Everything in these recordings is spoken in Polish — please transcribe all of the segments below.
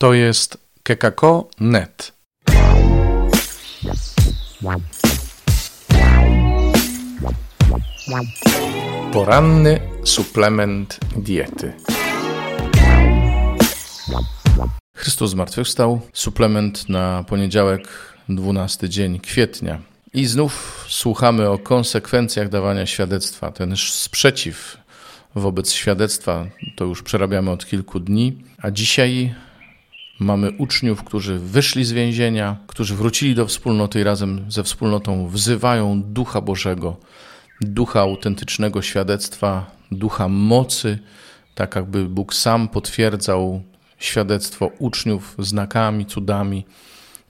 To jest kekako.net. Poranny suplement diety. Chrystus zmartwychwstał. Suplement na poniedziałek, 12 dzień kwietnia. I znów słuchamy o konsekwencjach dawania świadectwa. Ten sprzeciw wobec świadectwa to już przerabiamy od kilku dni, a dzisiaj mamy uczniów, którzy wyszli z więzienia, którzy wrócili do wspólnoty i razem ze wspólnotą wzywają Ducha Bożego, ducha autentycznego świadectwa, ducha mocy, tak jakby Bóg sam potwierdzał świadectwo uczniów znakami, cudami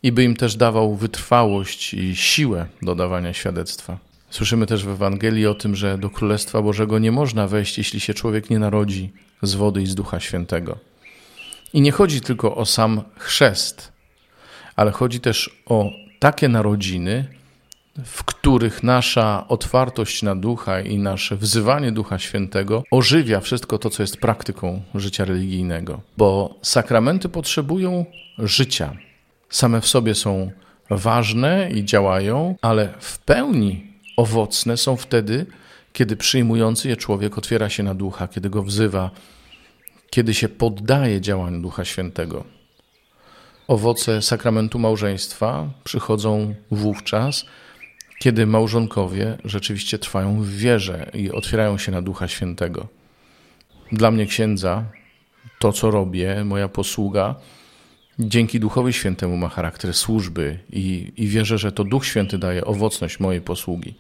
i by im też dawał wytrwałość i siłę do dawania świadectwa. Słyszymy też w Ewangelii o tym, że do Królestwa Bożego nie można wejść, jeśli się człowiek nie narodzi z wody i z Ducha Świętego. I nie chodzi tylko o sam chrzest, ale chodzi też o takie narodziny, w których nasza otwartość na ducha i nasze wzywanie Ducha Świętego ożywia wszystko to, co jest praktyką życia religijnego. Bo sakramenty potrzebują życia. Same w sobie są ważne i działają, ale w pełni owocne są wtedy, kiedy przyjmujący je człowiek otwiera się na ducha, kiedy go wzywa, kiedy się poddaje działaniu Ducha Świętego. Owoce sakramentu małżeństwa przychodzą wówczas, kiedy małżonkowie rzeczywiście trwają w wierze i otwierają się na Ducha Świętego. Dla mnie, księdza, to co robię, moja posługa, dzięki Duchowi Świętemu ma charakter służby i, i wierzę, że to Duch Święty daje owocność mojej posługi.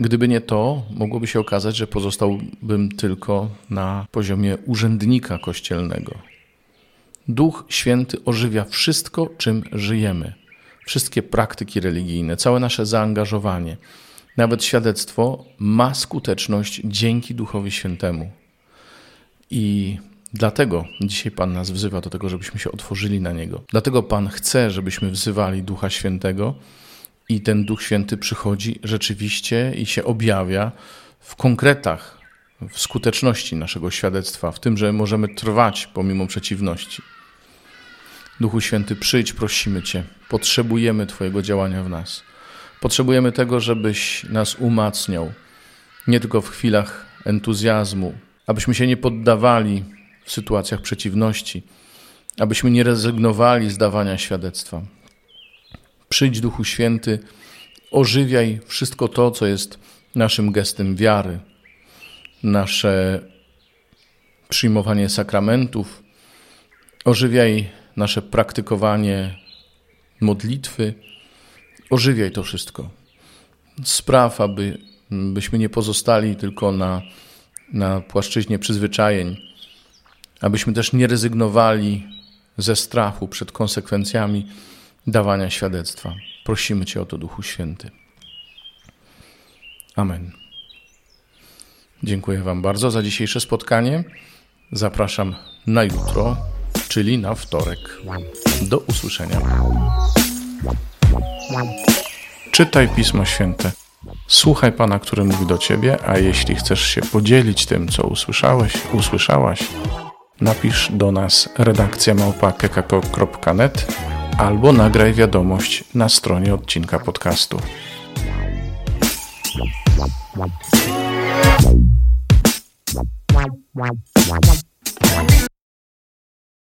Gdyby nie to, mogłoby się okazać, że pozostałbym tylko na poziomie urzędnika kościelnego. Duch Święty ożywia wszystko, czym żyjemy, wszystkie praktyki religijne, całe nasze zaangażowanie. Nawet świadectwo ma skuteczność dzięki Duchowi Świętemu. I dlatego dzisiaj Pan nas wzywa do tego, żebyśmy się otworzyli na Niego. Dlatego Pan chce, żebyśmy wzywali Ducha Świętego i ten Duch Święty przychodzi rzeczywiście i się objawia w konkretach, w skuteczności naszego świadectwa, w tym, że możemy trwać pomimo przeciwności. Duchu Święty, przyjdź, prosimy Cię. Potrzebujemy Twojego działania w nas. Potrzebujemy tego, żebyś nas umacniał, nie tylko w chwilach entuzjazmu, abyśmy się nie poddawali w sytuacjach przeciwności, abyśmy nie rezygnowali z dawania świadectwa. Przyjdź, Duchu Święty, ożywiaj wszystko to, co jest naszym gestem wiary, nasze przyjmowanie sakramentów, ożywiaj nasze praktykowanie modlitwy, ożywiaj to wszystko. Spraw, aby byśmy nie pozostali tylko na, na płaszczyźnie przyzwyczajeń, abyśmy też nie rezygnowali ze strachu przed konsekwencjami dawania świadectwa. Prosimy Cię o to, Duchu Święty. Amen. Dziękuję Wam bardzo za dzisiejsze spotkanie. Zapraszam na jutro, czyli na wtorek. Do usłyszenia. Czytaj Pismo Święte. Słuchaj Pana, który mówi do Ciebie, a jeśli chcesz się podzielić tym, co usłyszałeś, usłyszałaś, napisz do nas redakcja małpa.kekako.net albo nagraj wiadomość na stronie odcinka podcastu. Wow, wow, wow.